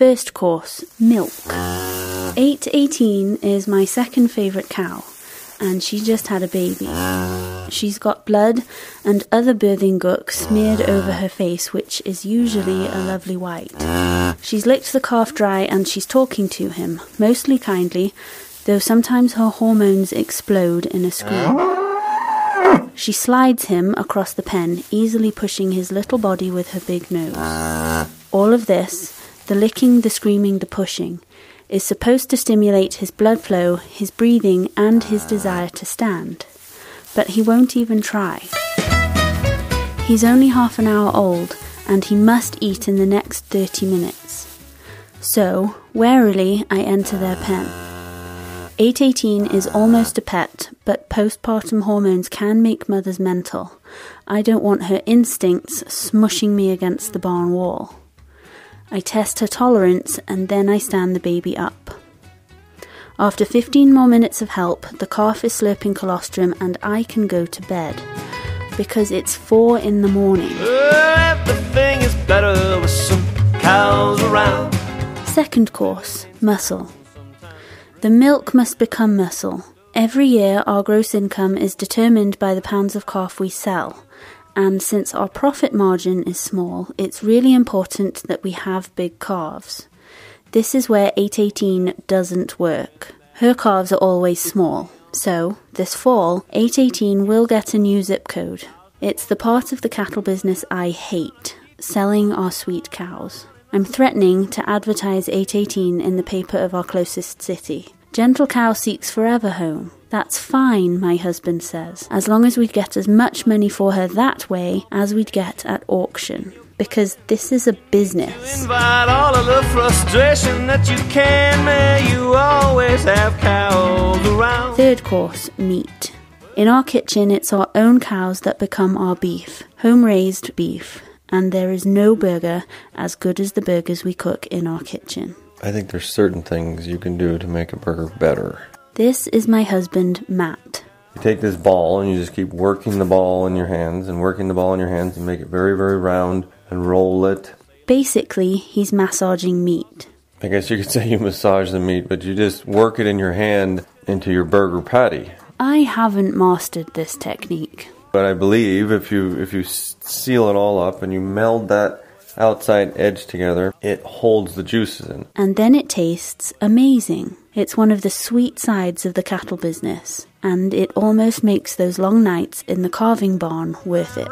First course, milk. 818 is my second favourite cow, and she just had a baby. She's got blood and other birthing gook smeared over her face, which is usually a lovely white. She's licked the calf dry and she's talking to him, mostly kindly, though sometimes her hormones explode in a scream. She slides him across the pen, easily pushing his little body with her big nose. All of this, the licking, the screaming, the pushing, is supposed to stimulate his blood flow, his breathing, and his desire to stand. But he won't even try. He's only half an hour old, and he must eat in the next 30 minutes. So, warily, I enter their pen. 818 is almost a pet, but postpartum hormones can make mothers mental. I don't want her instincts smushing me against the barn wall. I test her tolerance and then I stand the baby up. After 15 more minutes of help, the calf is slurping colostrum and I can go to bed. Because it's 4 in the morning. everything is better with some cows around. Second course, muscle. The milk must become muscle. Every year, our gross income is determined by the pounds of calf we sell. And since our profit margin is small, it's really important that we have big calves. This is where 818 doesn't work. Her calves are always small. So, this fall, 818 will get a new zip code. It's the part of the cattle business I hate selling our sweet cows. I'm threatening to advertise 818 in the paper of our closest city. Gentle Cow seeks forever home. That's fine, my husband says, as long as we'd get as much money for her that way as we'd get at auction. Because this is a business. Invite all of the frustration that you can, may you always have cows around. Third course, meat. In our kitchen, it's our own cows that become our beef, home raised beef, and there is no burger as good as the burgers we cook in our kitchen. I think there's certain things you can do to make a burger better. This is my husband, Matt. You take this ball and you just keep working the ball in your hands and working the ball in your hands and make it very, very round and roll it. Basically, he's massaging meat. I guess you could say you massage the meat, but you just work it in your hand into your burger patty. I haven't mastered this technique. But I believe if you if you seal it all up and you meld that outside edge together, it holds the juices in. And then it tastes amazing. It's one of the sweet sides of the cattle business, and it almost makes those long nights in the calving barn worth it.